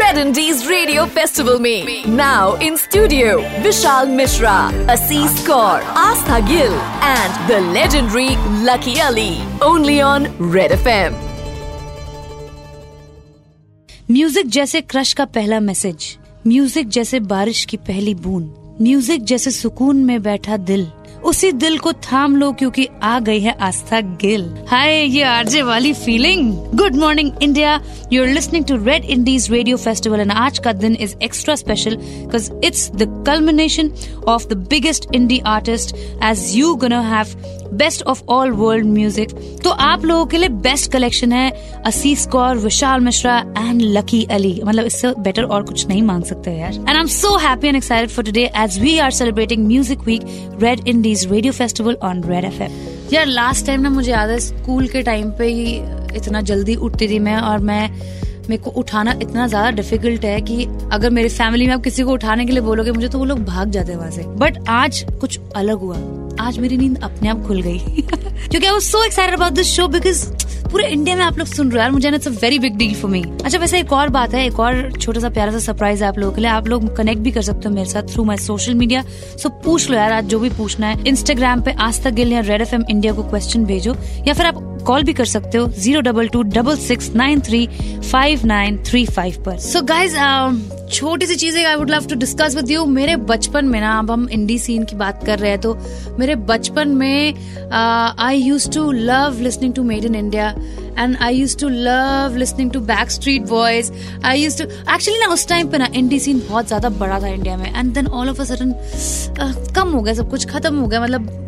Red Indies Radio Festival में now in studio Vishal Mishra, Assis Kaur, Astha Gill and the legendary Lucky Ali. Only on Red FM. Music जैसे crush का पहला message music जैसे बारिश की पहली बूंद म्यूज़िक जैसे सुकून में बैठा दिल उसी दिल को थाम लो क्योंकि आ गई है आस्था गिल। हाय, ये आरजे वाली feeling good morning India you are listening to red indies radio festival and आज का दिन is extra special because it's the culmination of the biggest indie artist as you gonna have best of all world music. तो आप लोगों के लिए best collection है Asees Kaur, Vishal Mishra and Lucky Ali. मतलब इससे बेटर और कुछ नहीं मांग सकते यार। And I am so happy and excited for today as we are celebrating music week red indies radio festival on red F यार लास्ट टाइम ना मुझे याद है स्कूल के टाइम पे ही इतना जल्दी उठती थी मैं और मैं, मेरे को उठाना इतना ज़्यादा डिफ़िकल्ट है कि अगर मेरी फैमिली में आप किसी को उठाने के लिए बोलोगे, मुझे तो वो लोग भाग जाते हैं वहाँ से। बट आज कुछ अलग हुआ। आज मेरी नींद अपने आप खुल गई। क्योंकि I was so excited about this show because पूरे इंडिया में आप लोग सुन रहे हो यार, मुझे it's a very big deal for me अच्छा वैसे एक और बात है, एक और छोटा सा प्यारा सा सरप्राइज़ है आप लोगों के लिए। आप लोग कनेक्ट भी कर सकते हो मेरे साथ through my social media so पूछ लो यार, आज जो भी पूछना है इंस्टाग्राम पे आज तक गिल या रेड एफ़ एम इंडिया को क्वेश्चन भेजो, या फिर आप कॉल भी कर सकते हो zero double two double six nine three five nine three five पर। सो गाइज़ छोटी सी चीज़ I would love to discuss with you मेरे बचपन में ना, अब हम इंडी सीन की बात कर रहे हैं तो मेरे बचपन में I use to love listening to made in India and I use to love listening to Backstreet Boys I use to actually ना, उस टाइम पे ना इंडी सीन बहुत ज़्यादा बड़ा था इंडिया में and then all of a sudden कम हो गया, सब कुछ खत्म हो गया मतलब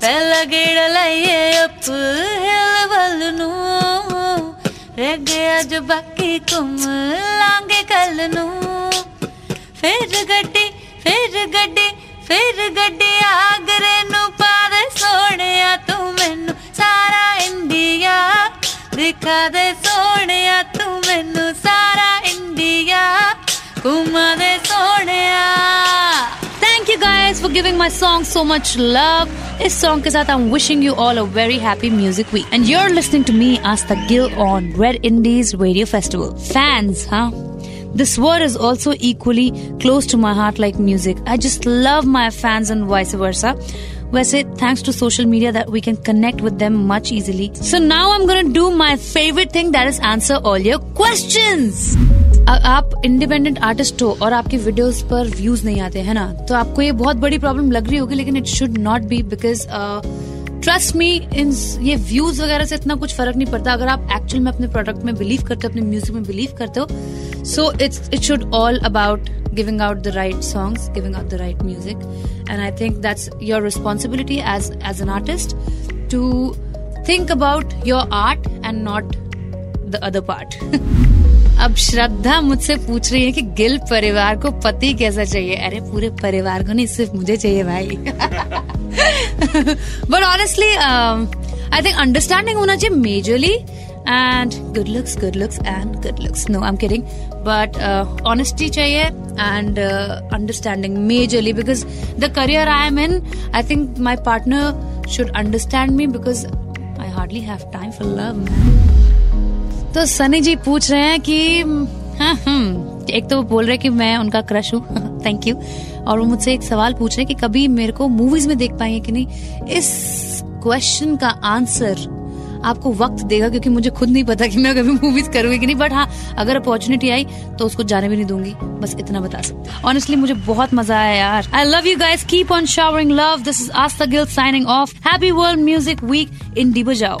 ਪਹਿਲਾ ਗੇੜਾ ਲਈਏ ਅਪ ਹਿਲ ਵੱਲ ਨੂੰ। ਰਹਿ ਗਿਆ ਜੋ ਬਾਕੀ ਘੁੰਮ ਲਾਂਗੇ ਕੱਲ ਨੂੰ। ਫਿਰ ਗੱਡੀ ਫਿਰ ਗੱਡੀ ਫਿਰ ਗੱਡੀ ਆਗਰੇ ਨੂੰ ਪਾ ਦੇ ਸੋਹਣਿਆ ਤੂੰ ਮੈਨੂੰ। ਸਾਰਾ ਇੰਡੀਆ ਦਿਖਾ ਦੇ giving my song so much love. This song ke saath I'm wishing you all a very happy music week. And you're listening to me, Asta Gill, on Red Indies Radio Festival. Fans, huh? This word is also equally close to my heart like music. I just love my fans and vice versa. Where thanks to social media that we can connect with them much easily. So now I'm gonna do my favorite thing that is answer all your questions. आप independent artist हो और आपकी videos पर views नहीं आते, है ना? तो आपको ये बहुत बड़ी प्रॉब्लम लग रही होगी, लेकिन it should not be because trust me in ये व्यूज़ वगैरह से इतना कुछ फ़र्क नहीं पड़ता। अगर आप एक्चुअल में अपने प्रोडक्ट में बिलीव करते हो, अपने म्यूज़िक में बिलीव करते हो so it's it should all about giving out the right songs giving out the right music and I think that's your responsibility as as an artist to think about your art and not the other part. अब श्रद्धा मुझसे पूछ रही है कि गिल परिवार को पति कैसा चाहिए? अरे, पूरे परिवार को नहीं, सिर्फ़ मुझे चाहिए भाई। But honestly I think understanding होना चाहिए majorly and good looks good looks and good looks no I am kidding but honesty चाहिए and understanding majorly because the career I am in I think my partner should understand me because I hardly have time for love man तो सनी जी पूछ रहे हैं कि हाँ, हम्म, एक तो वो बोल रहे कि मैं उनका क्रश हूँ थैंक यू और वो मुझसे एक सवाल पूछ रहे हैं कि कभी मेरे को मूवीज़ में देख पाएँगे कि नहीं? इस क्वेश्चन का आंसर आपको वक्त देगा क्योंकि मुझे खुद नहीं पता कि मैं कभी मूवीज़ करूँगी कि नहीं बट हाँ अगर अपॉर्चुनिटी आई तो उसको जाने भी नहीं दूँगी बस इतना बता सकते ऑनेस्टली मुझे बहुत मज़ा आया यार। I love you guys keep on showering love this is Aastha Gill signing off happy world music week indie बजाओ।